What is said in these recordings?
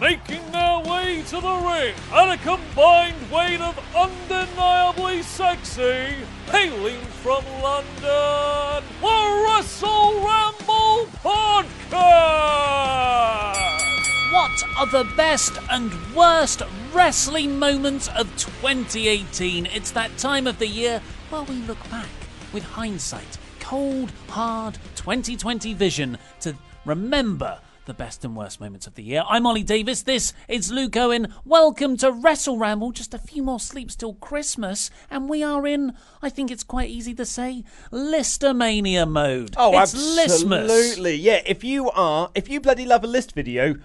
Making their way to the ring at a combined weight of undeniably sexy, hailing from London, the Wrestle Ramble Podcast! What are the best and worst wrestling moments of 2018? It's that time of the year where we look back with hindsight, cold, hard 2020 vision to remember the best and worst moments of the year. I'm Ollie Davis. This is Luke Owen. Welcome to Wrestle Ramble. Just a few more sleeps till Christmas, and we are in, I think it's quite easy to say, Listomania mode. Oh, it's Listmas. absolutely. Yeah, if you are, if you bloody love a list video,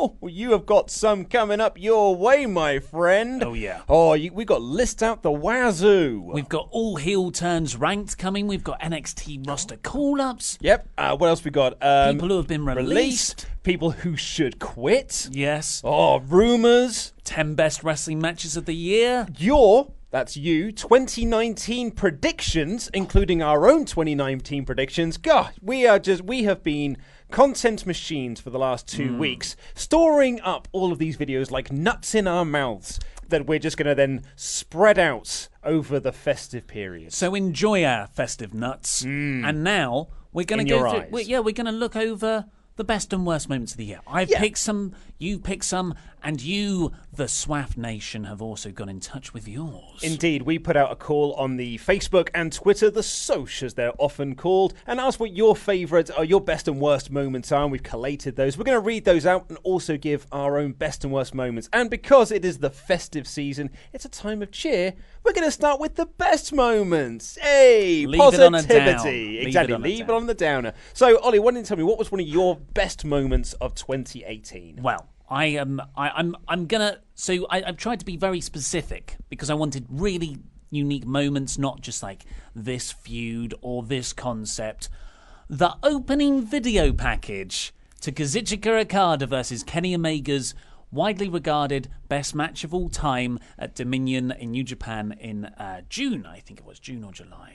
oh, you have got some coming up your way, my friend. Oh, yeah. Oh, you, we got list out the wazoo. We've got all heel turns ranked coming. We've got NXT roster call ups. Yep. Uh, what else we got? Um, People who have been released. People who should quit. Yes. Oh, rumors. 10 best wrestling matches of the year. Your that's you. 2019 predictions, including our own 2019 predictions. God, we are just we have been content machines for the last two hmm. weeks, storing up all of these videos like nuts in our mouths that we're just going to then spread out over the festive period. So enjoy our festive nuts. Hmm. And now we're going to go through. eyes. we- yeah, we're going to look over the best and worst moments of the year. I've Yeah. picked some, you pick some, and you, the Swaff Nation, have also got in touch with yours. Indeed, we put out a call on the Facebook and Twitter, the Soch as they're often called, and asked what your favourite or your best and worst moments are. And we've collated those. We're going to read those out and also give our own best and worst moments. And because it is the festive season, it's a time of cheer. We're going to start with the best moments. Hey, Leave it on a down. positivity. Leave it exactly. on Leave it on the downer. So, Ollie, why don't you tell me what was one of your best moments of 2018? Well, I am. I, I'm. I'm gonna. So I, I've tried to be very specific because I wanted really unique moments, not just like this feud or this concept. The opening video package to Kazuchika Okada versus Kenny Omega's widely regarded best match of all time at Dominion in New Japan in uh, June, I think it was June or July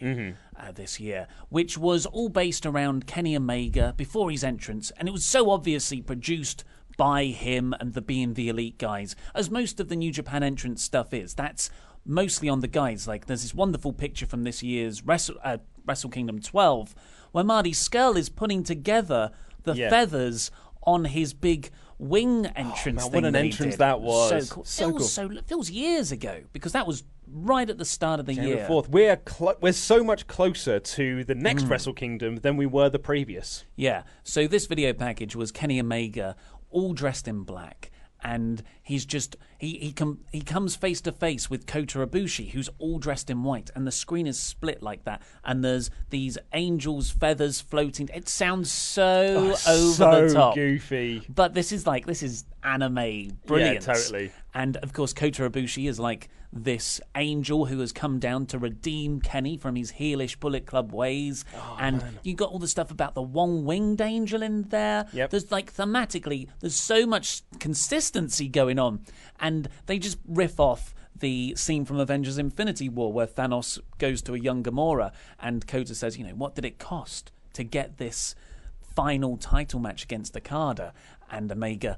uh, this year, which was all based around Kenny Omega before his entrance, and it was so obviously produced by him and the Being the Elite guys, as most of the New Japan entrance stuff is. That's mostly on the guys. Like, there's this wonderful picture from this year's Wrestle, uh, Wrestle Kingdom 12 where Marty Scurll is putting together the Yeah. feathers on his big wing entrance. man, what an entrance did. that was. So cool. So feels so feels years ago because that was right at the start of the January year. 4th. We're, clo- we're so much closer to the next Mm. Wrestle Kingdom than we were the previous. Yeah. So this video package was Kenny Omega all dressed in black. And he's just he he com- he comes face to face with Kota Ibushi, who's all dressed in white, and the screen is split like that, and there's these angels' feathers floating. It sounds so oh, over Oh, so the top, goofy. but this is like this is anime brilliance. totally. And of course, Kota Ibushi is like this angel who has come down to redeem Kenny from his heelish Bullet Club ways. Oh, and you got all the stuff about the one winged angel in there. Yep. There's like thematically, there's so much consistency going on. And they just riff off the scene from Avengers Infinity War where Thanos goes to a young Gamora and Kota says, you know, what did it cost to get this final title match against Okada? and Omega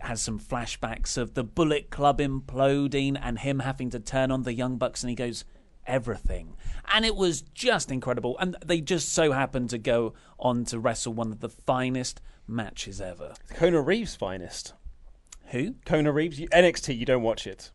has some flashbacks of the Bullet Club imploding and him having to turn on the Young Bucks, and he goes, everything. And it was just incredible. And they just so happened to go on to wrestle one of the finest matches ever. Kona Reeves' finest. Who? Kona Reeves. You, NXT, you don't watch it.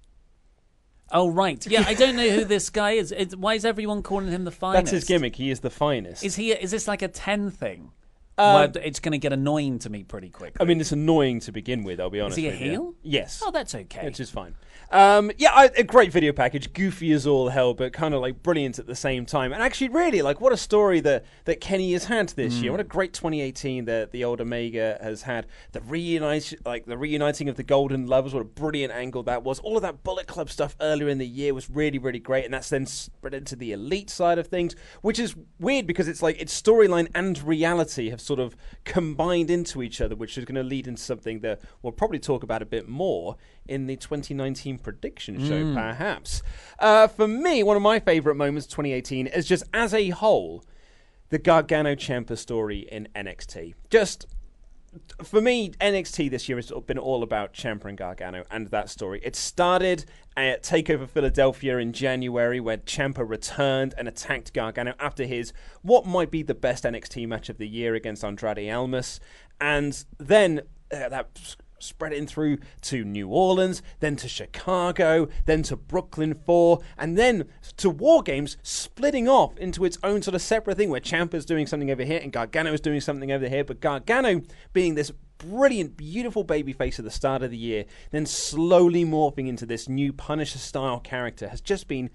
Oh, right. Yeah, I don't know who this guy is. It's, why is everyone calling him the finest? That's his gimmick. He is the finest. Is he? Is this like a ten thing? Um, Where it's going to get annoying to me pretty quickly. I mean, it's annoying to begin with. I'll be honest. Is he a with you. heel? Yes. oh, that's okay. which is fine. Um, yeah, I, a great video package, goofy as all hell, but kind of like brilliant at the same time. And actually, really, like, what a story that, that Kenny has had this year. What a great 2018 that the old Omega has had. The reunite, like the reuniting of the Golden Lovers, what a brilliant angle that was. All of that Bullet Club stuff earlier in the year was really, really great, and that's then spread into the Elite side of things, which is weird because it's like its storyline and reality have sort of combined into each other, which is going to lead into something that we'll probably talk about a bit more in the 2019 prediction show, perhaps. Uh, for me, one of my favorite moments of 2018 is just as a whole, the Gargano Ciampa story in NXT. Just for me, NXT this year has been all about Ciampa and Gargano and that story. It started at Takeover Philadelphia in January, where Ciampa returned and attacked Gargano after his what might be the best NXT match of the year against Andrade Almas, and then uh, that s- spread in through to New Orleans, then to Chicago, then to Brooklyn 4, and then to War Games, splitting off into its own sort of separate thing where Ciampa's doing something over here and Gargano's doing something over here, but Gargano being this brilliant, beautiful babyface at the start of the year, then slowly morphing into this new Punisher style character has just been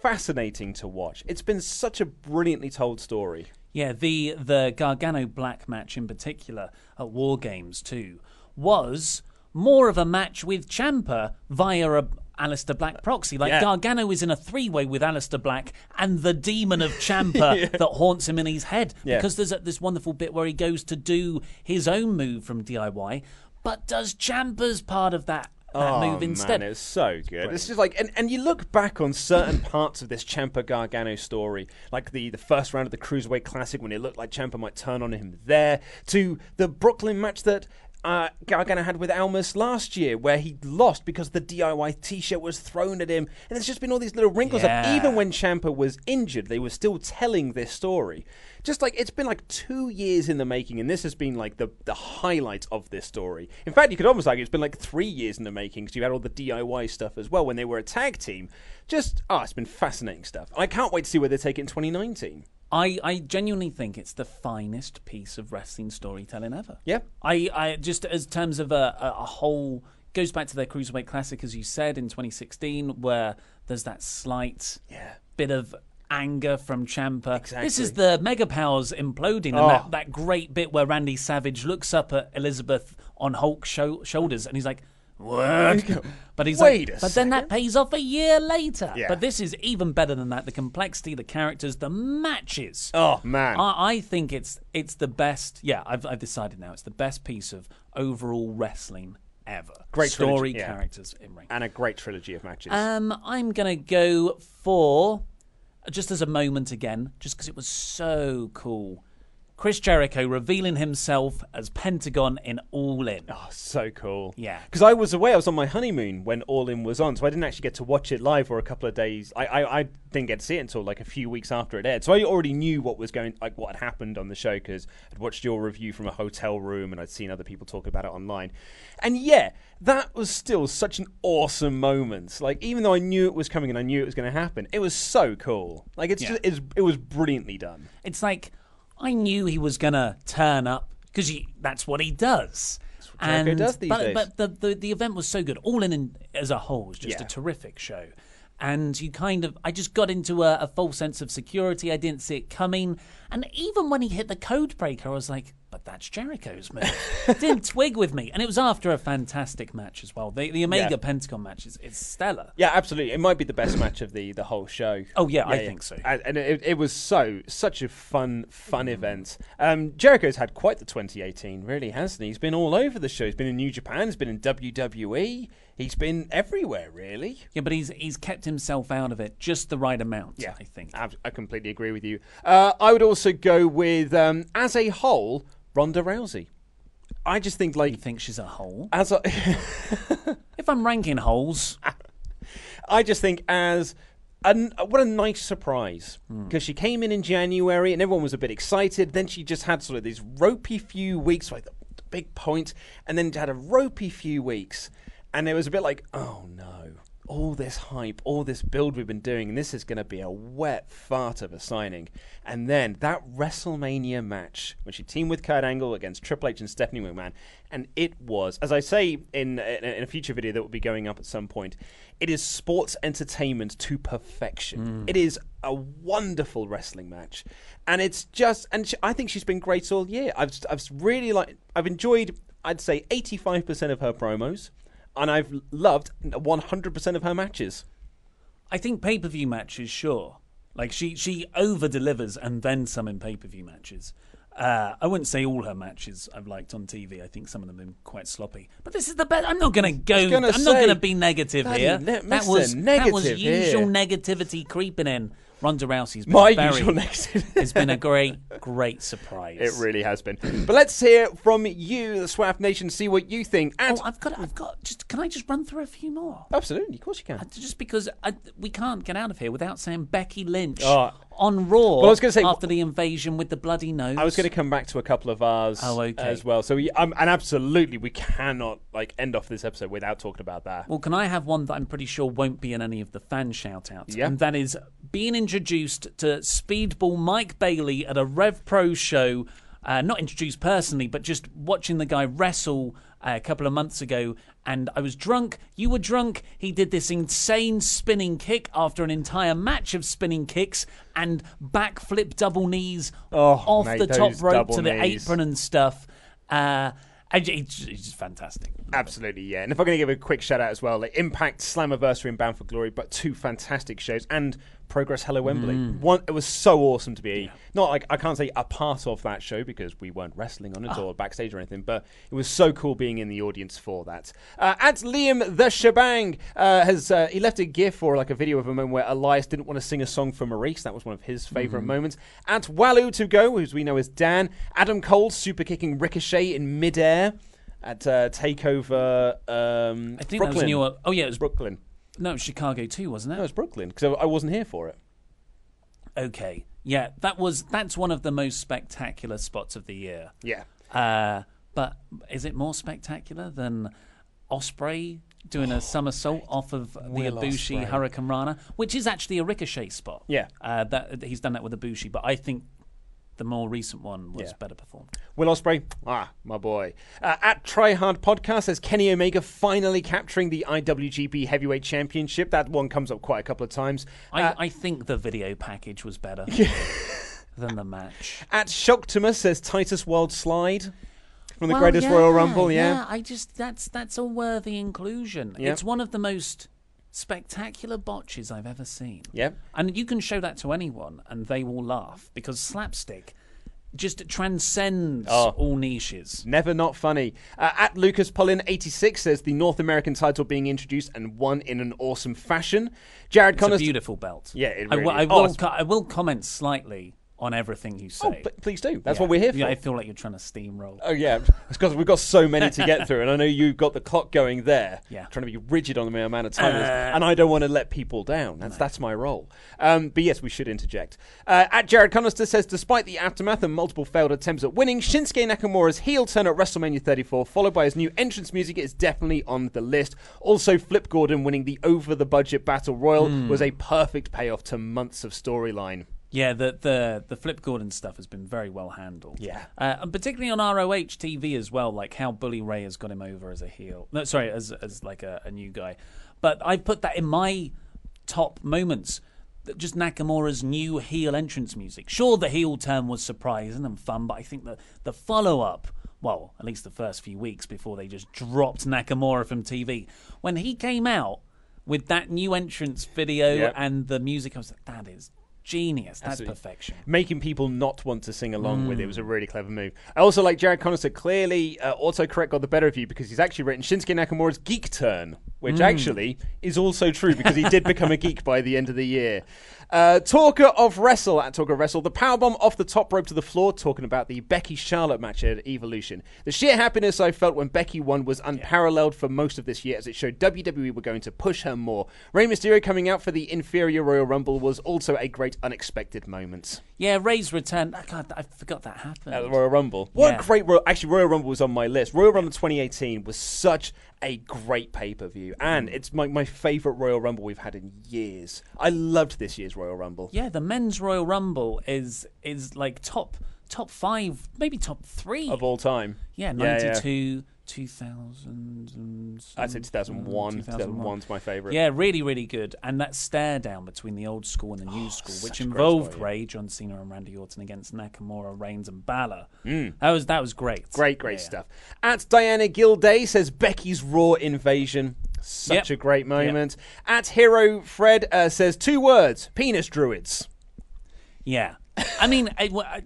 fascinating to watch. It's been such a brilliantly told story. Yeah, the the Gargano Black match in particular at War Games too was more of a match with Ciampa via a Aleister Black proxy. Like Yeah. Gargano is in a three way with Aleister Black and the demon of Ciampa that haunts him in his head. Yeah. Because there's a, this wonderful bit where he goes to do his own move from DIY, but does Ciampa's part of that, that oh, move instead. Man, it's so good. It's just like, and, and you look back on certain parts of this Ciampa Gargano story, like the, the first round of the Cruiserweight Classic when it looked like Ciampa might turn on him there, to the Brooklyn match that uh, Gargano had with Almas last year, where he lost because the DIY T-shirt was thrown at him, and there's just been all these little wrinkles. Yeah. Up. Even when Ciampa was injured, they were still telling this story. Just like it's been like two years in the making, and this has been like the the highlight of this story. In fact, you could almost argue it's been like three years in the making because you had all the DIY stuff as well when they were a tag team. Just oh, it's been fascinating stuff. I can't wait to see where they take it in 2019. I, I genuinely think it's the finest piece of wrestling storytelling ever. Yeah. I, I just as terms of a, a, whole goes back to their cruiserweight classic as you said in 2016 where there's that slight Yeah. bit of anger from Ciampa. Exactly. This is the mega powers imploding and Oh. that, that great bit where Randy Savage looks up at Elizabeth on Hulk's sho- shoulders and he's like what? But he's Wait like, a but then that pays off a year later. Yeah. But this is even better than that. The complexity, the characters, the matches. Oh man. I, I think it's it's the best. Yeah, I've, I've decided now. It's the best piece of overall wrestling ever. Great story, trilogy, yeah. characters in ring. and a great trilogy of matches. Um, I'm gonna go for just as a moment again, just because it was so cool. Chris Jericho revealing himself as Pentagon in All In. Oh, so cool. Yeah. Because I was away, I was on my honeymoon when All In was on, so I didn't actually get to watch it live for a couple of days. I, I, I didn't get to see it until like a few weeks after it aired. So I already knew what was going, like what had happened on the show because I'd watched your review from a hotel room and I'd seen other people talk about it online. And yeah, that was still such an awesome moment. Like even though I knew it was coming and I knew it was going to happen, it was so cool. Like it's Yeah. just, it's, it was brilliantly done. It's like I knew he was gonna turn up because that's what he does. what Jericho does these but, days. but the, the the event was so good. All in, in as a whole was just Yeah. a terrific show. And you kind of, I just got into a, a false sense of security. I didn't see it coming. And even when he hit the code breaker, I was like, but that's Jericho's move. didn't twig with me. And it was after a fantastic match as well. The, the Omega Yeah. Pentagon match is it's stellar. Yeah, absolutely. It might be the best match of the the whole show. Oh, yeah, I think so. And, and it, it was so such a fun fun event. Um, Jericho's had quite the 2018, really, hasn't he? He's been all over the show. He's been in New Japan. He's been in WWE. He's been everywhere, really. Yeah, but he's he's kept himself out of it just the right amount, Yeah, I think. I, I completely agree with you. Uh, I would also go with, um, as a whole, Ronda Rousey. I just think like You think she's a hole? as a, If I'm ranking holes, I just think as an, what a nice surprise Hmm. because she came in in January and everyone was a bit excited. Then she just had sort of these ropey few weeks, like big point, and then had a ropey few weeks, and it was a bit like, oh no. All this hype, all this build we've been doing, and this is going to be a wet fart of a signing. And then that WrestleMania match when she teamed with Kurt Angle against Triple H and Stephanie McMahon, and it was, as I say in, in in a future video that will be going up at some point, it is sports entertainment to perfection. Mm. It is a wonderful wrestling match, and it's just, and she, I think she's been great all year. I've I've really like, I've enjoyed, I'd say, eighty five percent of her promos, and I've loved one hundred percent of her matches. I think pay per view matches, sure. Like she she over delivers and then some in pay per view matches. Uh, I wouldn't say all her matches I've liked on TV. I think some of them have been quite sloppy. But this is the best. I'm not going to go. gonna I'm not going to be negative here. that was that was usual here. negativity creeping in. Ronda Rousey's been My usual negative. It's been a great, great surprise. It really has been. But let's hear from you, the Swaff Nation, see what you think. And Oh, I've got. I've got. Just can I just run through a few more? absolutely, of course you Uh, can. Just because I, we can't get out of here without saying Becky Lynch Oh. on Raw Well, I was gonna say- after the invasion with the bloody nose. I was going to come back to a couple of ours Oh, okay. as well. So, we, um, and absolutely, we cannot like end off this episode without talking about that. Well, can I have one that I'm pretty sure won't be in any of the fan shout outs? Yeah. And that is being introduced to Speedball Mike Bailey at a Rev Pro show. Uh, not introduced personally, but just watching the guy wrestle uh, a couple of months ago. And I was drunk. You were drunk. He did this insane spinning kick after an entire match of spinning kicks and backflip double knees Oh, off mate, the top rope to the knees. apron and stuff. Uh, it's, just fantastic. Absolutely, yeah. And if I'm going to give a quick shout out as well, like Impact, Slammiversary, and Bound for Glory, but two fantastic shows, and Progress Hello Wembley. Mm. One, it was so awesome to be not like I can't say a part of that show because we weren't wrestling on it Ah. or backstage or anything, but it was so cool being in the audience for that. Uh, at Liam the Shebang uh, has uh, he left a gif or like a video of a moment where Elias didn't want to sing a song for Maurice. That was one of his favorite Mm-hmm. moments. At Walu to go, who we know as Dan, Adam Cole super kicking Ricochet in midair at uh, Takeover. Um, I think Brooklyn. that was new. Oh yeah, it was Brooklyn. No it was Chicago too, wasn't it? No, it was Brooklyn because I wasn't here for it. Okay, yeah, that was that's one of the most spectacular spots of the year. Yeah. Uh, but is it more spectacular than Ospreay doing a somersault off of the Will Ibushi Ospreay. Hurricane Rana, which is actually a ricochet spot. Yeah. uh, that he's done that with Ibushi, but I think the more recent one was Yeah. better performed. Will Ospreay, ah, my boy. Uh, at Tryhard Podcast says Kenny Omega finally capturing the IWGP Heavyweight Championship. That one comes up quite a couple of times. I, Uh, I think the video package was better than the match. at Shocktimus says Titus World Slide from the Well, Greatest yeah, Royal Rumble. Yeah. I just that's that's a worthy inclusion. Yeah. It's one of the most spectacular botches I've ever seen. Yep. And you can show that to anyone and they will laugh because slapstick just transcends Oh. all niches. Never not funny. Uh, at Lucas Pollin 86 says the North American title being introduced and won in an awesome fashion. Jared It's a Connors. beautiful belt. Yeah, it I, really will- is. Oh, will. it's- co- I will comment slightly on everything you say. Oh, pl- please do. That's Yeah. what we're here for. Yeah, I feel like you're trying to steamroll. Oh yeah, it's because we've got so many to get through, and I know you've got the clock going there. Yeah. trying to be rigid on the amount of time, Uh, and I don't want to let people down. That's that's my role. Um, but yes, we should interject. Uh, at Jared Conister says, despite the aftermath and multiple failed attempts at winning, Shinsuke Nakamura's heel turn at WrestleMania 34, followed by his new entrance music, is definitely on the list. Also, Flip Gordon winning the over the budget battle royal Hmm. was a perfect payoff to months of storyline. Yeah, the the the Flip Gordon stuff has been very well handled. Yeah. uh, and particularly on ROH TV as well, like how Bully Ray has got him over as a heel. No, sorry, as as like a, a new guy. But I put that in my top moments. that Just Nakamura's new heel entrance music. Sure, the heel turn was surprising and fun, but I think the the follow up. Well, at least the first few weeks before they just dropped Nakamura from TV. When he came out with that new entrance video Yep. and the music, I was like, that is genius. That's Absolutely. perfection. making people not want to sing along with it Mm. was a really clever move. I also like Jared Connor said clearly uh, autocorrect got the better of you because he's actually written Shinsuke Nakamura's geek turn. Which actually is also true because he did become a geek by the end of the year. Uh, talker of Wrestle at Talker of Wrestle, the powerbomb off the top rope to the floor, talking about the Becky Charlotte match at Evolution. The sheer happiness I felt when Becky won was unparalleled for most of this year, as it showed WWE were going to push her more. Rey Mysterio coming out for the inferior Royal Rumble was also a great unexpected moment Yeah, Ray's return. oh, God, I forgot that happened. at the Royal Rumble. What Yeah. a great Royal! Actually, Royal Rumble was on my list. Royal Rumble 2018 was such a great pay per view, and hmm. it's my, my favorite Royal Rumble we've had in years. I loved this year's Royal Rumble. Yeah, the men's Royal Rumble is is like top top five, maybe top three Of all time, Yeah, Yeah, yeah. 92, 2000. And I'd say 2001. 2001. 2001's my favorite. Yeah, really, really good. And that stare down between the old school and the new school, which such a great involved yeah. Ray, John Cena, and Randy Orton against Nakamura, Reigns, and Balor. That was that was great. Mm. Great, great Yeah. stuff. At Diana Gilday says Becky's Raw invasion. Such Yep. a great moment. At Hero Fred uh, says two words: penis druids. Yeah, I mean, it, wa- I-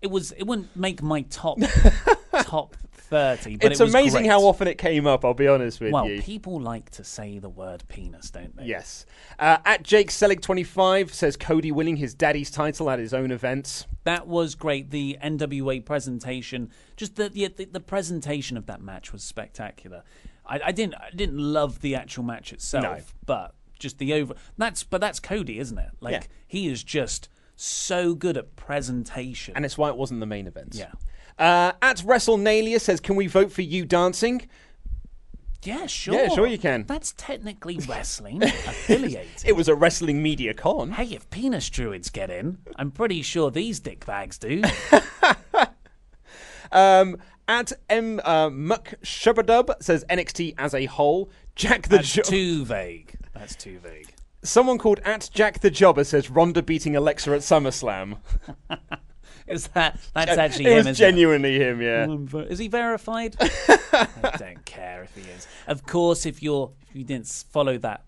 it was it wouldn't make my top top thirty, but it's it was amazing great. how often it came up. I'll be honest with Well, you. Well, people like to say the word penis, don't they? Yes. Uh, at Jake Selig25 says Cody winning his daddy's title at his own events. that was great. The NWA presentation, just the the, the, the presentation of that match was spectacular. I, I didn't I didn't love the actual match itself, No. but just the over. That's but that's Cody, isn't it? Like Yeah. he is just so good at presentation. And it's why it wasn't the main event. Yeah. Uh, at WrestleNalia says, Can we vote for you dancing? yeah, sure. Yeah, sure you can. That's technically wrestling affiliated. It was a wrestling media con. Hey, if penis druids get in, I'm pretty sure these dick bags do. Um, at M uh, Muck Shubadub says NXT as a whole. Jack the That's Jo- too vague. That's too vague. Someone called at Jack the Jobber says Ronda beating Alexa at SummerSlam. Is that that's actually it him? isn't genuinely him, yeah. Is he verified? I don't care if he is. Of course, if you're if you didn't follow that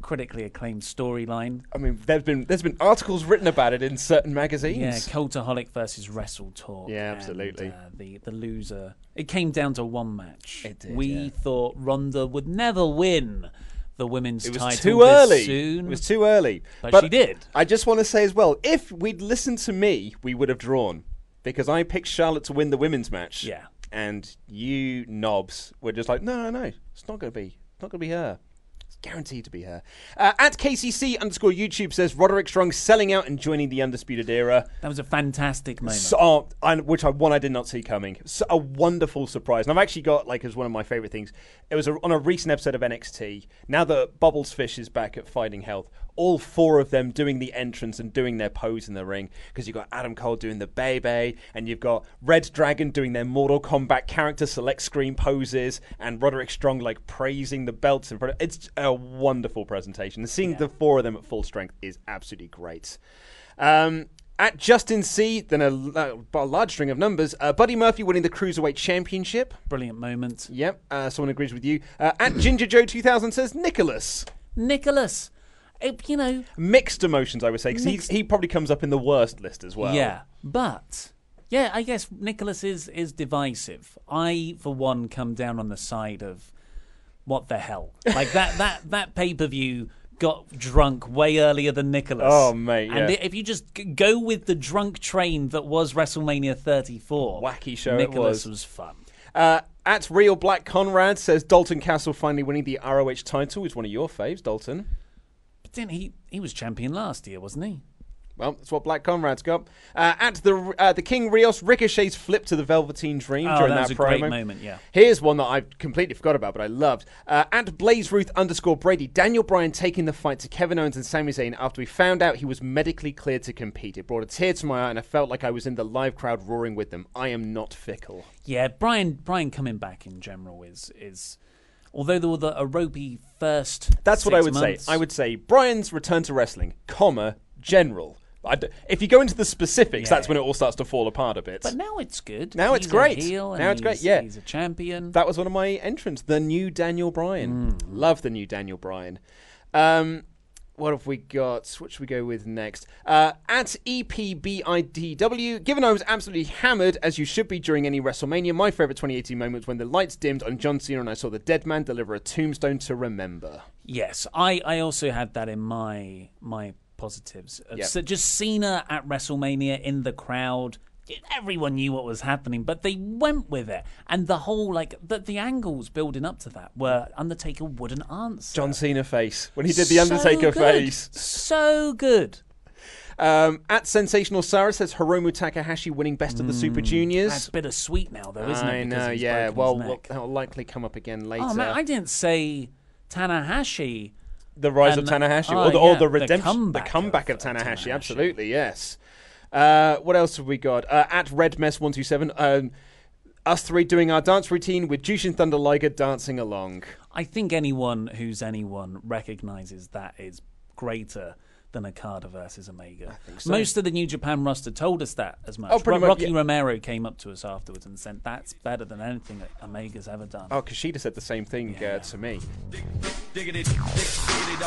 critically acclaimed storyline, I mean, there's been there's been articles written about it in certain magazines. yeah, Cultaholic versus Wrestle Talk. Yeah, and, absolutely. uh, the the loser. It came down to one match. It did, we yeah. thought Ronda would never win the women's It was title too this early. Soon. It was too early. But she did. I just want to say as well, if we'd listened to me, we would have drawn because I picked Charlotte to win the women's match. Yeah. And you knobs were just like, no, no, no, it's not going to be, it's not going to be her. Guaranteed to be her. Uh, at KCC underscore YouTube says Roderick Strong selling out and joining the Undisputed Era. that was a fantastic moment. So, oh, which I one I did not see coming. So, a wonderful surprise, and I've actually got like as one of my favorite things. It was a, on a recent episode of NXT. Now that Bobby Fish is back at Fighting Health, all four of them doing the entrance and doing their pose in the ring because you've got Adam Cole doing the Bebe, and you've got Red Dragon doing their Mortal Kombat character select screen poses, and Roderick Strong like praising the belts in front. Of, it's a wonderful presentation. And seeing the four of them at full strength is absolutely great. Um, at Justin C, then a, uh, a large string of numbers. Uh, Buddy Murphy winning the Cruiserweight Championship. Brilliant moment. Yep, uh, someone agrees with you. Uh, at Ginger Joe 2000 says Nicholas. Nicholas, it, you know, Mixed emotions, I would say, because he, he probably comes up in the worst list as well. Yeah, but yeah, I guess Nicholas is is divisive. I, for one, come down on the side of what the hell, like that that that pay per view got drunk way earlier than Nicholas. Oh, mate, And if you just go with the drunk train that was WrestleMania 34, Wacky show Nicholas was. fun. Uh, at Real Black Conrad says Dalton Castle finally winning the ROH title is one of your faves, Dalton. Didn't he? He was champion last year, wasn't he? Well, that's what Black Conrad's got. Uh, at the uh, the King Rios, Ricochet's flip to the Velveteen Dream Oh, during that that, promo. great moment, yeah. Here's one that I completely forgot about, but I loved. Uh, at Blaze Ruth underscore Brady, Daniel Bryan taking the fight to Kevin Owens and Sami Zayn after we found out he was medically cleared to compete. It brought a tear to my eye, and I felt like I was in the live crowd roaring with them. I am not fickle. Yeah, Bryan Bryan coming back in general is is although there were the, a ropey first. That's what I would months, say. I would say Bryan's return to wrestling, comma general. D- if you go into the specifics, Yeah. that's when it all starts to fall apart a bit. But now it's good. Now it's great. Now it's great, yeah. he's a champion. That was one of my entrants, the new Daniel Bryan. Mm. Love the new Daniel Bryan. Um, what have we got? What should we go with next? Uh, at EPBIDW, given I was absolutely hammered, as you should be during any WrestleMania, my favorite 2018 moment was when the lights dimmed on John Cena and I saw the dead man deliver a tombstone to remember. Yes, I, I also had that in my my positives. Yep. So just Cena at WrestleMania in the crowd. Everyone knew what was happening, but they went with it, and the whole like the, the angles building up to that were Undertaker wouldn't answer. John Cena face when he did the So Undertaker good. face. so good. Um, at Sensational Sarah says Hiromu Takahashi winning Best of the Super Juniors. That's bittersweet now, though, isn't I it? because know, yeah. Well, well, that'll likely come up again later. oh man, I didn't say Tanahashi. the rise and- of Tanahashi, oh, or the, yeah, the the redemption, comeback the comeback of, of Tanahashi. Tanahashi. Absolutely, yes. Uh, what else have we got? Uh, at Red Mess one two seven. Um, us three doing our dance routine with Jushin Thunder Liger dancing along. I think anyone who's anyone recognizes that is greater than Okada versus Omega. so. Most of the New Japan roster told us that as much. Oh, pretty Ro- much, Rocky yeah. Romero came up to us afterwards and said that's better than anything that Omega's ever done. Oh, Kushida said the same thing uh, to me. Diggity, dig, diggity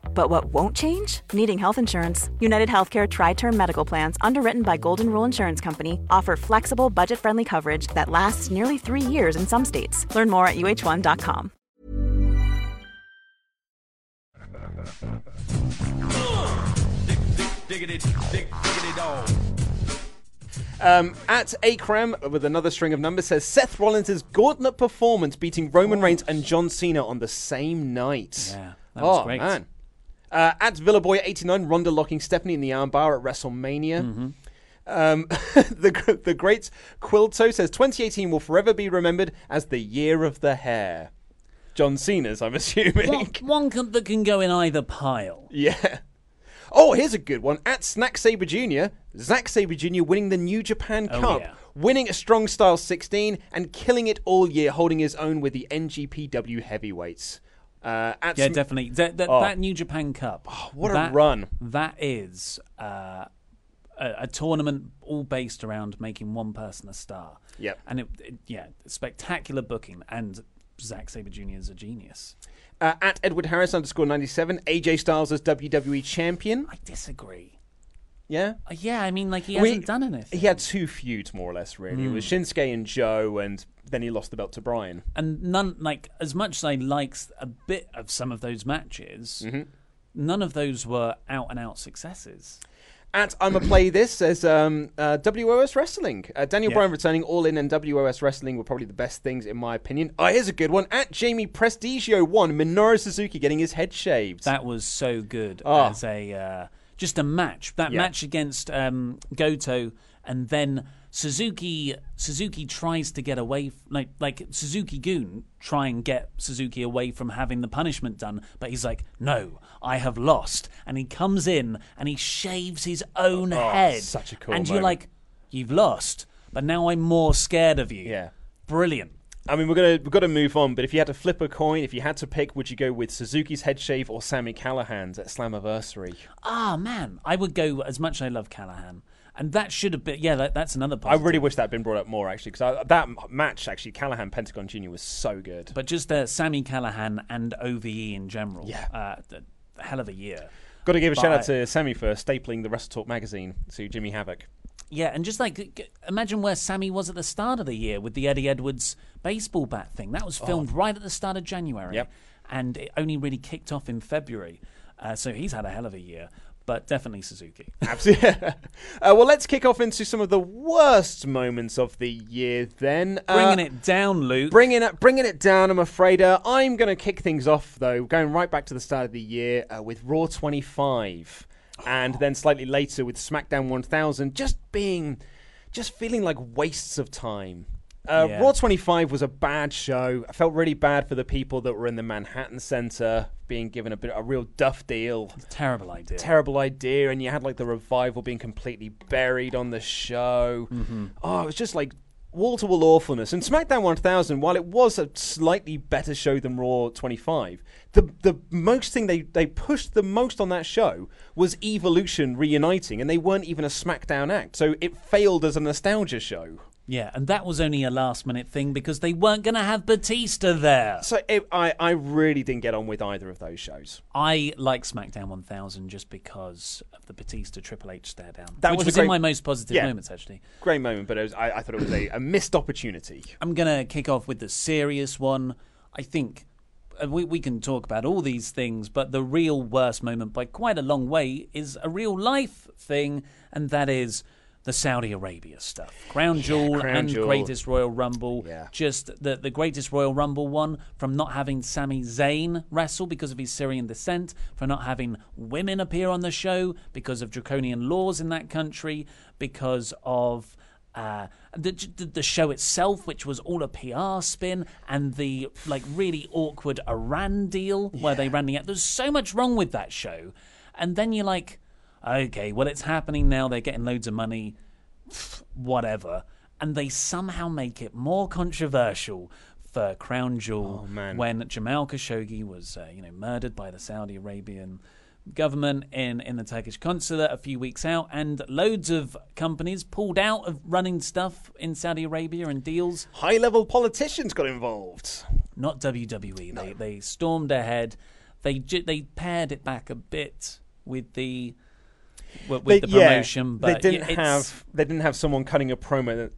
But what won't change? Needing health insurance. United Healthcare Tri Term Medical Plans, underwritten by Golden Rule Insurance Company, offer flexible, budget friendly coverage that lasts nearly three years in some states. Learn more at uh1.com. Diggity, dig, diggity dog. Um, at Akram with another string of numbers says Seth Rollins' gauntlet performance beating Roman Reigns and John Cena on the same night. Yeah, that was oh, great. man. Uh, at Villaboy89, Ronda locking Stephanie in the armbar at WrestleMania. Mm-hmm. Um, the the great Quilto says 2018 will forever be remembered as the year of the hair. John Cena's, I'm assuming. One, one can, that can go in either pile. Yeah. Oh, here's a good one. At Snack Saber Jr., Zack Sabre Jr. winning the New Japan Oh, Cup, yeah. winning a strong style 16, and killing it all year, holding his own with the NJPW heavyweights. Uh, Yeah, Sm- definitely. That, that, Oh. that New Japan Cup. what a run. That is uh, a, a tournament all based around making one person a star. Yep. And it, it, yeah, spectacular booking. And Zack Sabre Jr. is a genius. Uh, at Edward Harris underscore 97, AJ Styles as WWE champion. I disagree. Yeah. Uh, yeah, I mean, like he hasn't done anything. He had two feuds, more or less, really. It was Hmm. Shinsuke and Joe, and then he lost the belt to Bryan. and none like as much as I liked a bit of some of those matches, Mm-hmm. none of those were out and out successes. At I'm a play this says um, uh, WOS Wrestling. Uh, Daniel Yeah. Bryan returning all in and WOS Wrestling were probably the best things in my opinion. Oh, here's a good one. At Jamie Prestigio one, Minoru Suzuki getting his head shaved. That was so good Oh. as a uh, just a match. That Yeah. match against um, Goto and then Suzuki Suzuki tries to get away like like Suzuki Goon try and get Suzuki away from having the punishment done but he's like no I have lost and he comes in and he shaves his own Oh, head such a cool and you're like you've lost but now I'm more scared of you Yeah. brilliant I mean, we're gonna we've got to move on. But if you had to flip a coin, if you had to pick, would you go with Suzuki's head shave or Sami Callihan's at Slammiversary? ah man I would go as much as I love Callihan and that should have been yeah that, that's another I really wish that had been brought up more actually, because that match actually Callihan Pentagon Jr. was so good. But just uh, Sami Callihan and OVE in general. Yeah. Uh, hell of a year. Got to give a But shout out to Sami for stapling the Wrestle Talk magazine to Jimmy Havoc. Yeah, and just like imagine where Sami was at the start of the year with the Eddie Edwards baseball bat thing. That was filmed right at the start of January. Yep. And it only really kicked off in February. Uh, so he's had a hell of a year. But definitely Suzuki. Absolutely. uh, well, let's kick off into some of the worst moments of the year. Then Bringing Uh, it down, Luke. Bringing it, bringing it down. I'm afraid. Uh, I'm going to kick things off though, going right back to the start of the year uh, with Raw 25, and then slightly later with SmackDown 1000, just being, just feeling like wastes of time. Uh, Yeah. Raw 25 was a bad show. I felt really bad for the people that were in the Manhattan Center being given a bit a real duff deal. Terrible idea. Terrible idea, and you had like the revival being completely buried on the show. Oh, it was just like wall to wall awfulness. And SmackDown 1000, while it was a slightly better show than Raw 25, the the most thing they they pushed the most on that show was Evolution reuniting, and they weren't even a SmackDown act, so it failed as a nostalgia show. Yeah, and that was only a last minute thing because they weren't going to have Batista there. So it, I I really didn't get on with either of those shows. I like SmackDown 1000 just because of the Batista Triple H stare down, That which was was, great- in my most positive Yeah. moments actually. Great moment, but it was, I, I thought it was a, a missed opportunity. I'm gonna kick off with the serious one. I think uh, we we can talk about all these things, but the real worst moment by quite a long way is a real life thing, and that is the Saudi Arabia stuff. Crown Jewel Crown and Jewel. Greatest Royal Rumble. Yeah. Just the the Greatest Royal Rumble one from not having Sami Zayn wrestle because of his Syrian descent, for not having women appear on the show because of draconian laws in that country, because of uh, the, the the show itself, which was all a PR spin, and the like really awkward Iran deal where they ran the. There's so much wrong with that show, and then you're like, okay, well it's happening now. They're getting loads of money, whatever, and they somehow make it more controversial for Crown Jewel Oh, when Jamal Khashoggi was, uh, you know, murdered by the Saudi Arabian government in, in the Turkish consulate a few weeks out, and loads of companies pulled out of running stuff in Saudi Arabia and deals. High level politicians got involved. Not WWE. They they stormed ahead. They they pared it back a bit with the with, with They- the promotion, they but didn't it's- have they didn't have someone cutting a promo that,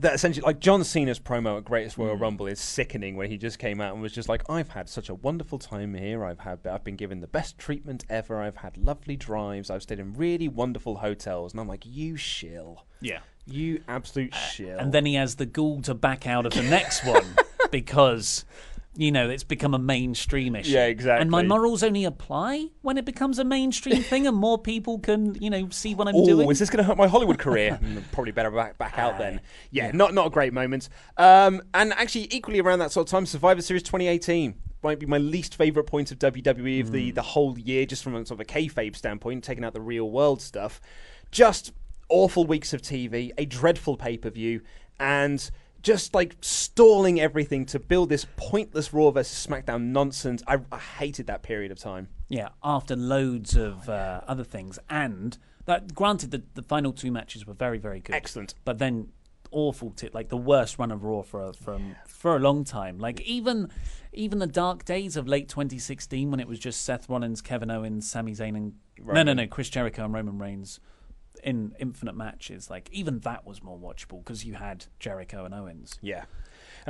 that essentially like John Cena's promo at Greatest Royal Mm. Rumble is sickening where he just came out and was just like I've had such a wonderful time here. I've had I've been given the best treatment ever. I've had lovely drives. I've stayed in really wonderful hotels. And I'm like you shill. Yeah. you absolute shill. and then he has the gall to back out of the next one because you know it's become a mainstream issue. Yeah, exactly. And my morals only apply when it becomes a mainstream thing, and more people can you know see what I'm doing. Oh, doing. is this going to hurt my Hollywood career? Mm, Probably better back, back out then. Yeah, not not a great moment. Um, and actually, equally around that sort of time, Survivor Series 2018 might be my least favorite point of WWE of Hmm. the the whole year, just from a sort of a kayfabe standpoint, taking out the real world stuff. Just awful weeks of TV, a dreadful pay per view, and just like stalling everything to build this pointless Raw versus SmackDown nonsense. I, I hated that period of time. Yeah, after loads of uh, other things, and that granted the the final two matches were very very good, Excellent. but then awful t- like the worst run of Raw for a, from for a long time. Like even even the dark days of late 2016 when it was just Seth Rollins, Kevin Owens, Sami Zayn, and no no no Chris Jericho and Roman Reigns in infinite matches. Like even that was more watchable because you had Jericho and Owens. Yeah.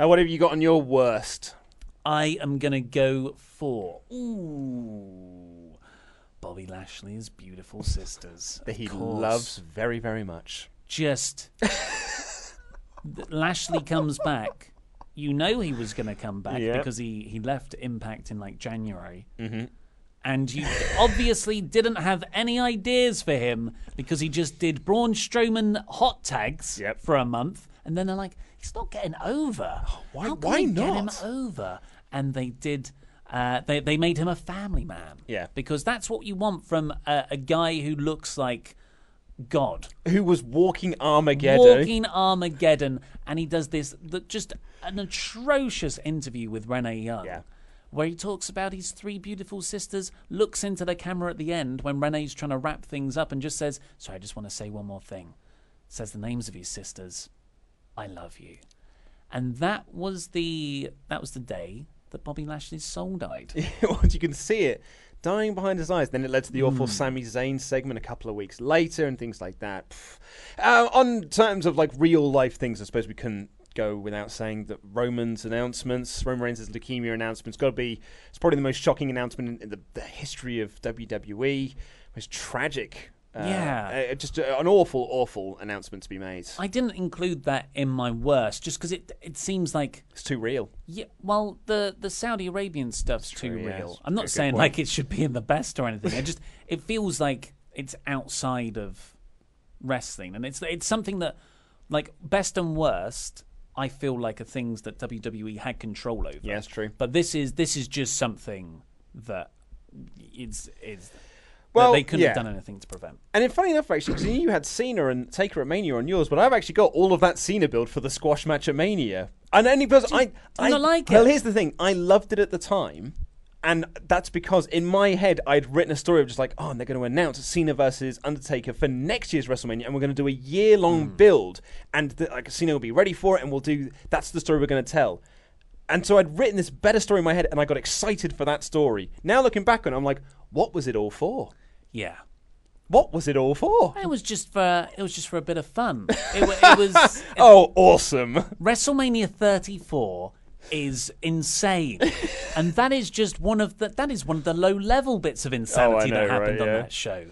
Uh, what have you got on your worst? I am gonna go for ooh Bobby Lashley's beautiful sisters That he course. loves very, very much. Just Lashley comes back. You know he was gonna come back because he he left Impact in like January, Mm-hmm. And you obviously didn't have any ideas for him because he just did Braun Strowman hot tags Yep. for a month, and then they're like, he's not getting over. why- How can why we get him not? over? And they did. Uh, they they made him a family man. Yeah. because that's what you want from a, a guy who looks like God Who was walking Armageddon? walking Armageddon, and he does this just an atrocious interview with Renee Young, Yeah. Where he talks about his three beautiful sisters, looks into the camera at the end when Renee's trying to wrap things up, and just says, "Sorry, I just want to say one more thing." Says the names of his sisters. I love you, and that was the that was the day that Bobby Lashley's soul died. Well, you can see it dying behind his eyes. Then it led to the awful Sami Zayn segment a couple of weeks later and things like that. Uh, on terms of like real life things, I suppose we couldn't go without saying that Roman's announcements, Roman Reigns' leukemia announcement's got to be. It's probably the most shocking announcement in, the, the history of WWE. Most tragic. Uh, Yeah. uh, just uh, an awful, awful announcement to be made. I didn't include that in my worst, just because it it seems like It's too real. Yeah, well, the the Saudi Arabian stuff's true, too yeah, real. I'm not saying like it should be in the best or anything. It just it feels like it's outside of wrestling, and it's it's something that like best and worst. I feel like are things that WWE had control over. Yeah, it's true. But this is this is just something that it's is Well, they couldn't yeah. have done anything to prevent. And then, funny enough, actually, because you had Cena and Taker at Mania on yours, but I've actually got all of that Cena build for the squash match at Mania. And only because I, I not like Well, it? Well, here's the thing: I loved it at the time, and that's because in my head I'd written a story of just like, oh, and they're going to announce Cena versus Undertaker for next year's WrestleMania, and we're going to do a year-long Hmm. build, and the, like Cena will be ready for it, and we'll do. That's the story we're going to tell. And so I'd written this better story in my head, and I got excited for that story. Now looking back on it, I'm like, what was it all for? Yeah. What was it all for? It was just for it was just for a bit of fun. It, it was Oh, awesome. WrestleMania 34 is insane, and that is just one of the that is one of the low level bits of insanity Oh, know, that happened right, on yeah. that show.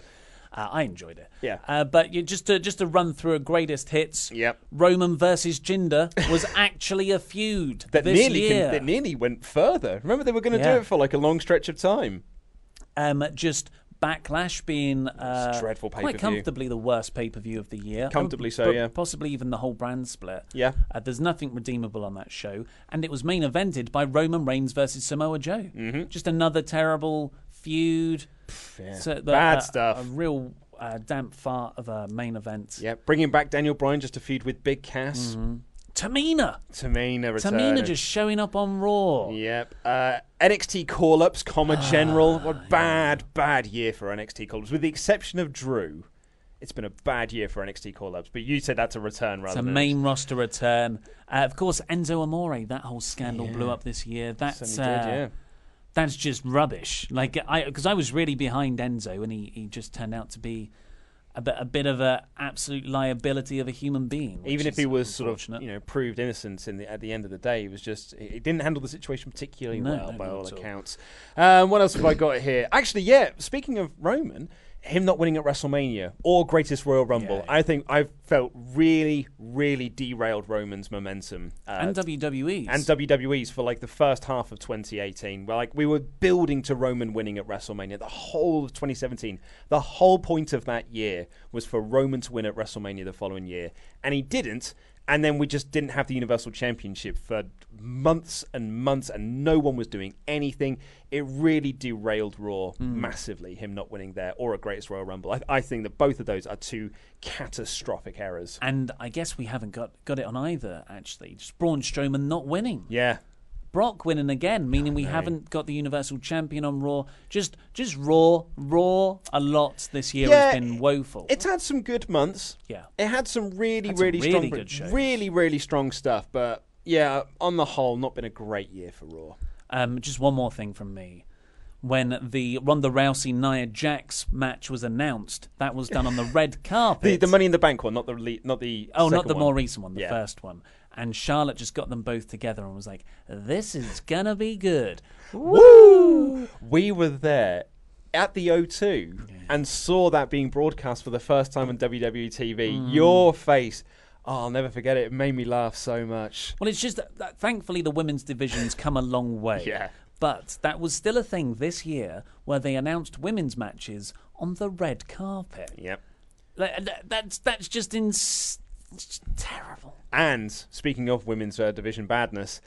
Uh, I enjoyed it. Yeah. Uh, but you, just to just to run through a greatest hits. Yep. Roman versus Jinder was actually a feud That this nearly year. Can, that nearly went further. Remember, they were going to Yeah. do it for like a long stretch of time. um, just Backlash being uh, dreadful quite pay-per-view. comfortably the worst pay per view of the year. Comfortably Oh, so, yeah. Possibly even the whole brand split. Yeah. Uh, there's nothing redeemable on that show, and it was main evented by Roman Reigns versus Samoa Joe. Mm-hmm. Just another terrible feud. So the- Bad uh, stuff. A real uh, damp fart of a main event. Yeah, bringing back Daniel Bryan just to feud with Big Cass. Tamina. Tamina returning. Tamina just showing up on Raw. Yep. Uh, NXT call ups, comma general. What bad, bad year for NXT call ups. With the exception of Drew, it's been a bad year for NXT call ups. But you said that's a return rather It's a than main roster return. Uh, of course, Enzo Amore. That whole scandal blew up this year. That's Certainly did, uh, yeah. that's just rubbish. Like I, because I was really behind Enzo, and he, he just turned out to be a bit, a bit of a absolute liability of a human being. Even if he was sort of, you know, proved innocent in the, at the end of the day, he was just he didn't handle the situation particularly No, well by all all. accounts. Um, what else have I got here? Actually, yeah. Speaking of Roman, him not winning at WrestleMania or Greatest Royal Rumble, Yeah. I think I've felt really, really derailed Roman's momentum uh, and WWE's and WWE's for like the first half of 2018. Where like we were building to Roman winning at WrestleMania. The whole of 2017, the whole point of that year was for Roman to win at WrestleMania the following year, and he didn't. And then we just didn't have the Universal Championship for months and months, and no one was doing anything. It really derailed Raw hmm. massively, him not winning there or a Greatest Royal Rumble. I, I think that both of those are two catastrophic errors. and I guess we haven't got got it on either. Actually, just Braun Strowman not winning. Yeah. Brock winning again, meaning we haven't got the Universal Champion on Raw. Just, just Raw, Raw a lot this year Yeah, has been woeful. It's had some good months. Yeah. It had some really, Had some really, really strong, good shows. really, really strong stuff. But yeah, on the whole, not been a great year for Raw. Um, just one more thing from me. When the Ronda Rousey Nia Jax match was announced, that was done on the red carpet. The, the Money in the Bank one, not the le- not the oh, not second the one. more recent one, the Yeah. first one. And Charlotte just got them both together and was like, "This is gonna be good." Woo! We were there at the O2 and saw that being broadcast for the first time on WWE TV. Mm. Your face, oh, I'll never forget it. It made me laugh so much. Well, it's just that, that thankfully the women's division's come a long way. Yeah. But that was still a thing this year where they announced women's matches on the red carpet. Yep. Like, that- That's that's just ins- it's just terrible. And speaking of women's uh, division badness,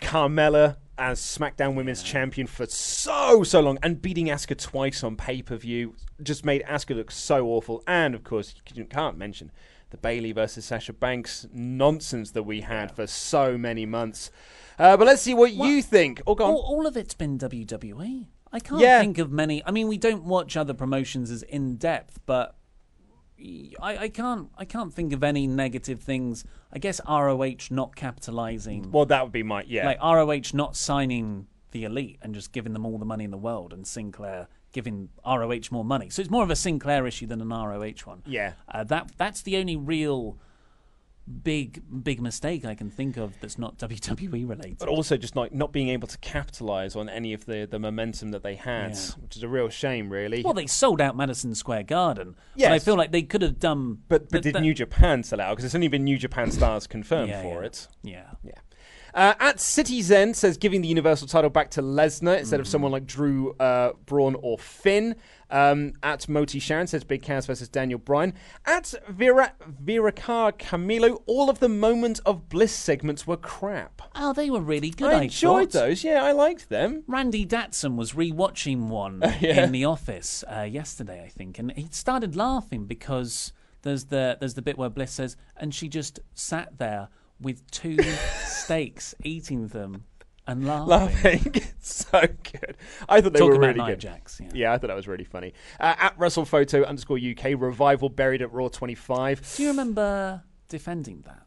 Carmella as SmackDown Women's Champion for so so long and beating Asuka twice on pay per view just made Asuka look so awful. And of course, you can't mention the Bayley versus Sasha Banks nonsense that we had for so many months. Uh, but let's see what you think. Oh, go. All, all of it's been WWE. I can't Yeah. think of many. I mean, we don't watch other promotions as in depth, but I, I can't. I can't think of any negative things. I guess ROH not capitalizing, Well, that would be my yeah. like ROH not signing the elite and just giving them all the money in the world, and Sinclair giving ROH more money. So it's more of a Sinclair issue than an ROH one. Yeah. uh, that that's the only real big big mistake I can think of that's not WWE related. but also just like not being able to capitalize on any of the, the momentum that they had, Yeah. which is a real shame, really. Well, they sold out Madison Square Garden. But I feel like they could have done. but but did that- New Japan sell out? Because it's only been New Japan stars confirmed Yeah, for yeah. it. Yeah. Yeah. Uh, at City Zen says giving the Universal title back to Lesnar instead of Mm. someone like Drew, uh, Braun, or Finn. Um, at Moti Sharon says Big Cass versus Daniel Bryan. At Vera Virakar Camilo, all of the moment of bliss segments were crap. Oh, they were really good. I I, enjoyed thought. those. Yeah, I liked them. Randy Datson was rewatching one Yeah. in the office uh, yesterday, I think, and he started laughing because there's the there's the bit where Bliss says, and she just sat there with two steaks, eating them and laughing. Laughing, so good. I thought they Talking were really good. Jax, yeah. yeah, I thought that was really funny. Uh, at WrestlePhoto underscore UK, revival buried at Raw 25 Do you remember defending that?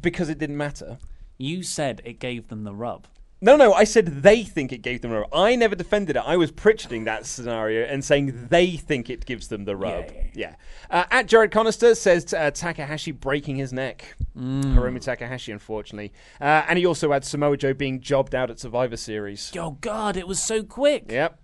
because it didn't matter. You said it gave them the rub. No, no, I said they think it gave them the rub. I never defended it. I was Pritcharding that scenario and saying they think it gives them the rub. Yeah, Yeah. Uh, at Jared Conister says uh, Takahashi breaking his neck. Hiromu Takahashi, unfortunately. Uh, and he also had Samoa Joe being jobbed out at Survivor Series. Oh God, it was so quick. Yep.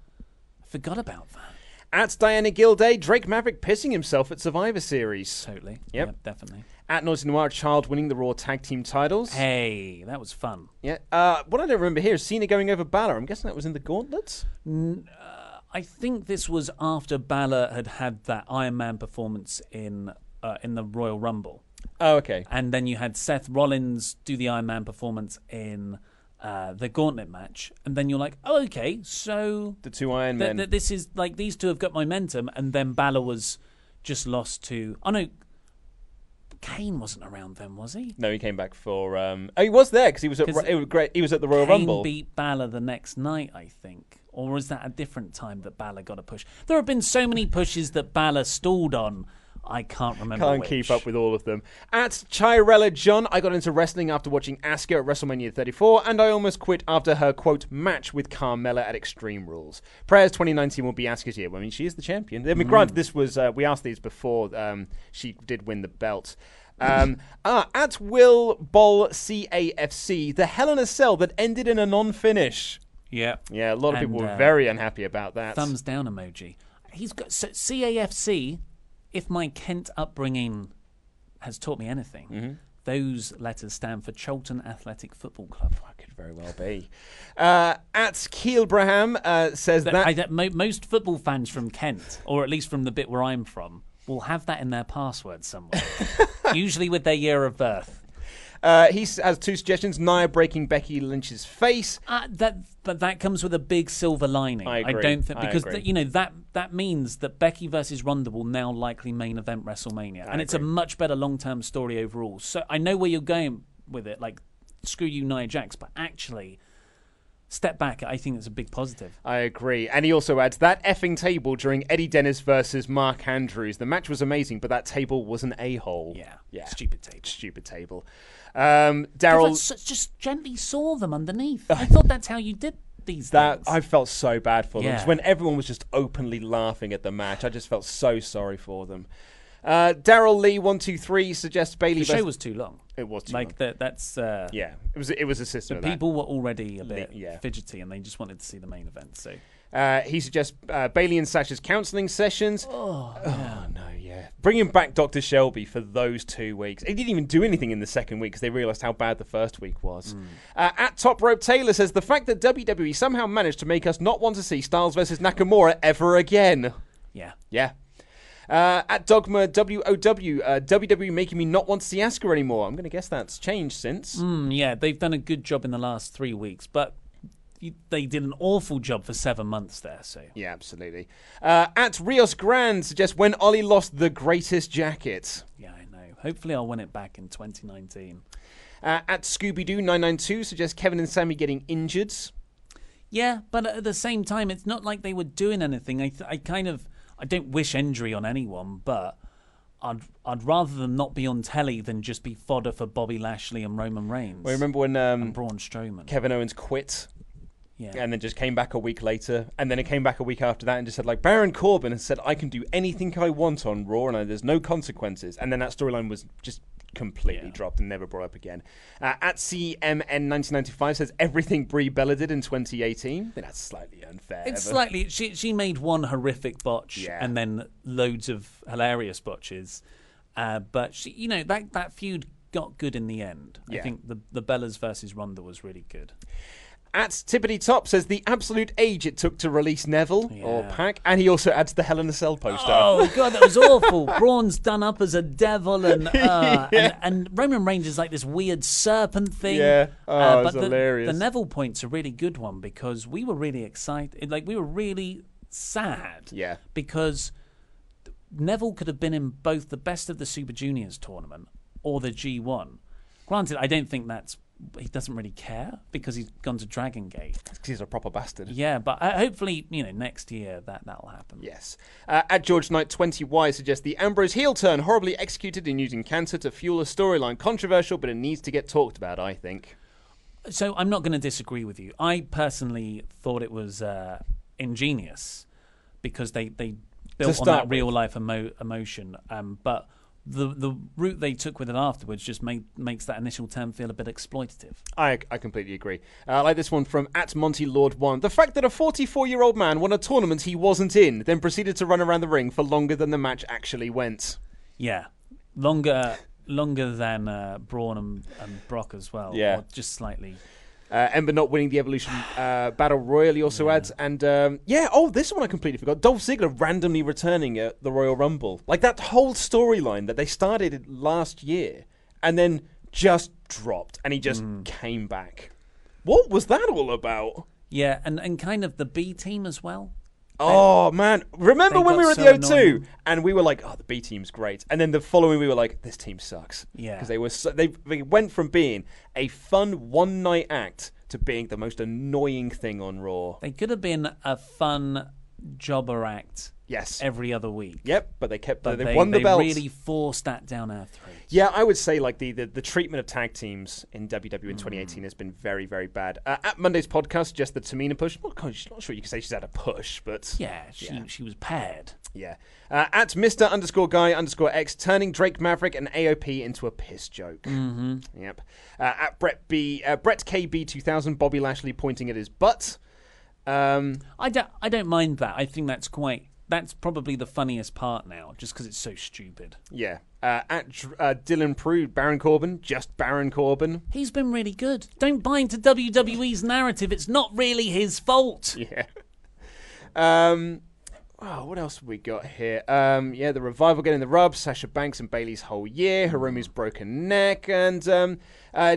I forgot about that. At Diana Gilday, Drake Maverick pissing himself at Survivor Series. Totally. Yep. definitely. At Noisy Noir, Child winning the Raw Tag Team titles. Hey, that was fun. Yeah. Uh, what I don't remember here is Cena going over Balor. I'm guessing that was in the Gauntlets. I think this was after Balor had had that Iron Man performance in uh, in the Royal Rumble, Oh, okay. and then you had Seth Rollins do the Iron Man performance in uh, the Gauntlet match, and then you're like, oh, okay, so The two Iron th- Men. th- this is like these two have got momentum, and then Balor was just lost to. Oh no, Kane wasn't around then, was he? No, he came back for. Um, oh, he was there because he was at. it was great. He was at the Royal Kane Rumble. beat Balor the next night, I think. Or was that a different time that Balor got a push? There have been so many pushes that Balor stalled on. I can't remember. Can't which. keep up with all of them. At Chirella John, I got into wrestling after watching Asuka at WrestleMania 34, and I almost quit after her quote match with Carmella at Extreme Rules. Prayers 2019 will be Asuka's year. I mean, she is the champion. I mean, granted, this was uh, we asked these before um, she did win the belt. Um, ah, at Will Ball CAFC, the Hell in a Cell that ended in a non-finish. Yeah. Yeah, a lot of people were uh, very unhappy about that. Thumbs down emoji. He's got so CAFC. If my Kent upbringing has taught me anything, Mm-hmm. those letters stand for Charlton Athletic Football Club. That could very well be. Uh, at Keelbraham uh, says But that I, that mo- most football fans from Kent, or at least from the bit where I'm from, will have that in their password somewhere. Usually with their year of birth. Uh, he has two suggestions: Nia breaking Becky Lynch's face. Uh, that, but that comes with a big silver lining. I agree. don't think because th- you know that that means that Becky versus Ronda will now likely main event WrestleMania, and it's a much better long term story overall. So I know where you're going with it. Like, screw you, Nia Jax, but actually, step back. I think it's a big positive. I agree. And he also adds that effing table during Eddie Dennis versus Mark Andrews. The match was amazing, but that table was an a hole. Yeah, yeah, stupid tape. stupid table. Um, Daryl, just gently saw them underneath. I thought that's how you did these that things. I felt so bad for them. Yeah. when everyone was just openly laughing at the match. I just felt so sorry for them. Uh, Daryl Lee one two three suggests Bayley. the show was too long. It was too like long. that. That's uh, yeah, it was it was a system. The people were already a bit yeah. fidgety, and they just wanted to see the main event. So Uh, he suggests uh, Bayley and Sasha's counselling sessions. Oh, no, yeah. Bringing back Dr. Shelby for those two weeks. He didn't even do anything in the second week because they realised how bad the first week was. Uh, at Top Rope Taylor says the fact that WWE somehow managed to make us not want to see Styles versus Nakamura ever again. Yeah. Yeah. Uh, at Dogma WOW, uh, WWE making me not want to see Asuka anymore. I'm going to guess that's changed since. Mm, yeah, they've done a good job in the last three weeks, but you- they did an awful job for seven months there. So Yeah, absolutely. Uh, at Rios Grand suggests when Ollie lost the greatest jacket. yeah, I know. Hopefully, I'll win it back in 2019. Uh, at Scooby Doo 992 suggests Kevin and Sami getting injured. Yeah, but at the same time, it's not like they were doing anything. I, th- I kind of, I don't wish injury on anyone, but I'd, I'd rather them not be on telly than just be fodder for Bobby Lashley and Roman Reigns Well, remember when um, and Braun Strowman. Kevin Owens quit yeah, and then just came back a week later, and then it came back a week after that and just said like Baron Corbin has said I can do anything I want on Raw and I, there's no consequences, and then that storyline was just completely Yeah. dropped and never brought up again. Uh, at CMN1995 says everything Brie Bella did in 2018. I think that's slightly unfair. It's but- slightly. She she made one horrific botch Yeah. and then loads of hilarious botches, uh, but she, you know, that that feud got good in the end. Yeah. I think the the Bellas versus Ronda was really good. At Tippity Top says the absolute age it took to release Neville or PAC, and he also adds the Hell in a Cell poster. Oh god, that was awful. Braun's done up as a devil, and uh, Yeah. and, and Roman Reigns is like this weird serpent thing. Yeah. Oh, uh, but the, hilarious. the Neville point's a really good one because we were really excited. Like we were really sad. Yeah. Because Neville could have been in both the best of the Super Juniors tournament or the G1. Granted, I don't think that's he doesn't really care because he's gone to Dragon Gate. 'Cause he's a proper bastard. Yeah, but uh, hopefully, you know, next year that that'll happen. Yes. Uh, at George Knight 20Y suggests the Ambrose heel turn horribly executed in using cancer to fuel a storyline. Controversial, but it needs to get talked about, I think. So I'm not going to disagree with you. I personally thought it was uh, ingenious because they, they built on that real life emo- emotion. Um, but the the route they took with it afterwards just makes that initial term feel a bit exploitative. I, I completely agree. Uh, I like this one from at Monty Lord One. The fact that a 44 year old man won a tournament he wasn't in, then proceeded to run around the ring for longer than the match actually went. Yeah, longer longer than uh, Braun and, and Brock as well. Yeah. just slightly. Uh, Ember not winning the Evolution uh, Battle Royal, he also adds. And um, yeah, oh, this one I completely forgot. Dolph Ziggler randomly returning at the Royal Rumble. Like that whole storyline that they started last year and then just dropped and he just came back. What was that all about? Yeah, and, and kind of the B team as well. Oh man! Remember when we were at so the O2 annoying. and we were like, "Oh, the B team's great," and then the following we were like, "This team sucks." Yeah. because they were so, they they went from being a fun one night act to being the most annoying thing on Raw. They could have been a fun jobber act Yes. every other week. Yep, but they kept But they, they, won the they belt. really forced that down our throats. Yeah, I would say like the, the, the treatment of tag teams in WWE in Mm. 2018 has been very very bad. Uh, at Monday's podcast, just the Tamina push. She's not sure you can say she's had a push, but Yeah, she she was paired. Yeah. Uh, at Mr. underscore guy underscore X, turning Drake Maverick and AOP into a piss joke. Mm-hmm. Yep. Uh, at Brett B, uh, Brett KB 2000, Bobby Lashley pointing at his butt. Um, I don't I don't mind that. I think that's quite that's probably the funniest part now, just because it's so stupid. yeah. Uh, at uh, Dylan Prude, Baron Corbin, just Baron Corbin. He's been really good. Don't buy into WWE's narrative. It's not really his fault. Yeah. Um, oh, what else have we got here? Um, yeah, the revival getting the rub, Sasha Banks and Bayley's whole year, Hiromu's broken neck, and um, uh,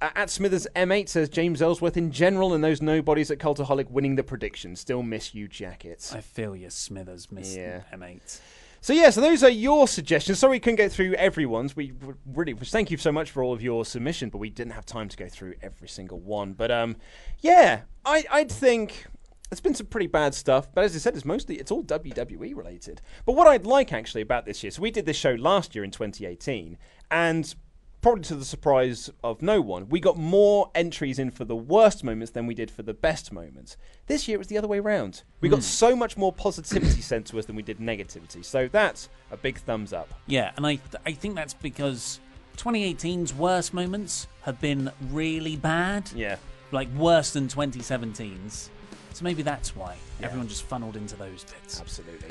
at Smithers M8 says James Ellsworth in general and those nobodies at Cultaholic winning the prediction. Still miss you, jackets. I feel you, Smithers, Miss Yeah. M8. So yeah, so those are your suggestions. Sorry we couldn't go through everyone's. We really thank you so much for all of your submission, but we didn't have time to go through every single one. But um, yeah, I I'd think it's been some pretty bad stuff. But as I said, it's mostly it's all WWE related. But what I'd like actually about this year, so we did this show last year in 2018, and probably to the surprise of no one, we got more entries in for the worst moments than we did for the best moments. This year it was the other way around. We got hmm. so much more positivity sent to us than we did negativity. So that's a big thumbs up. Yeah, and I I think that's because 2018's worst moments have been really bad. Yeah. Like worse than 2017's. So maybe that's why everyone just funneled into those bits. Absolutely.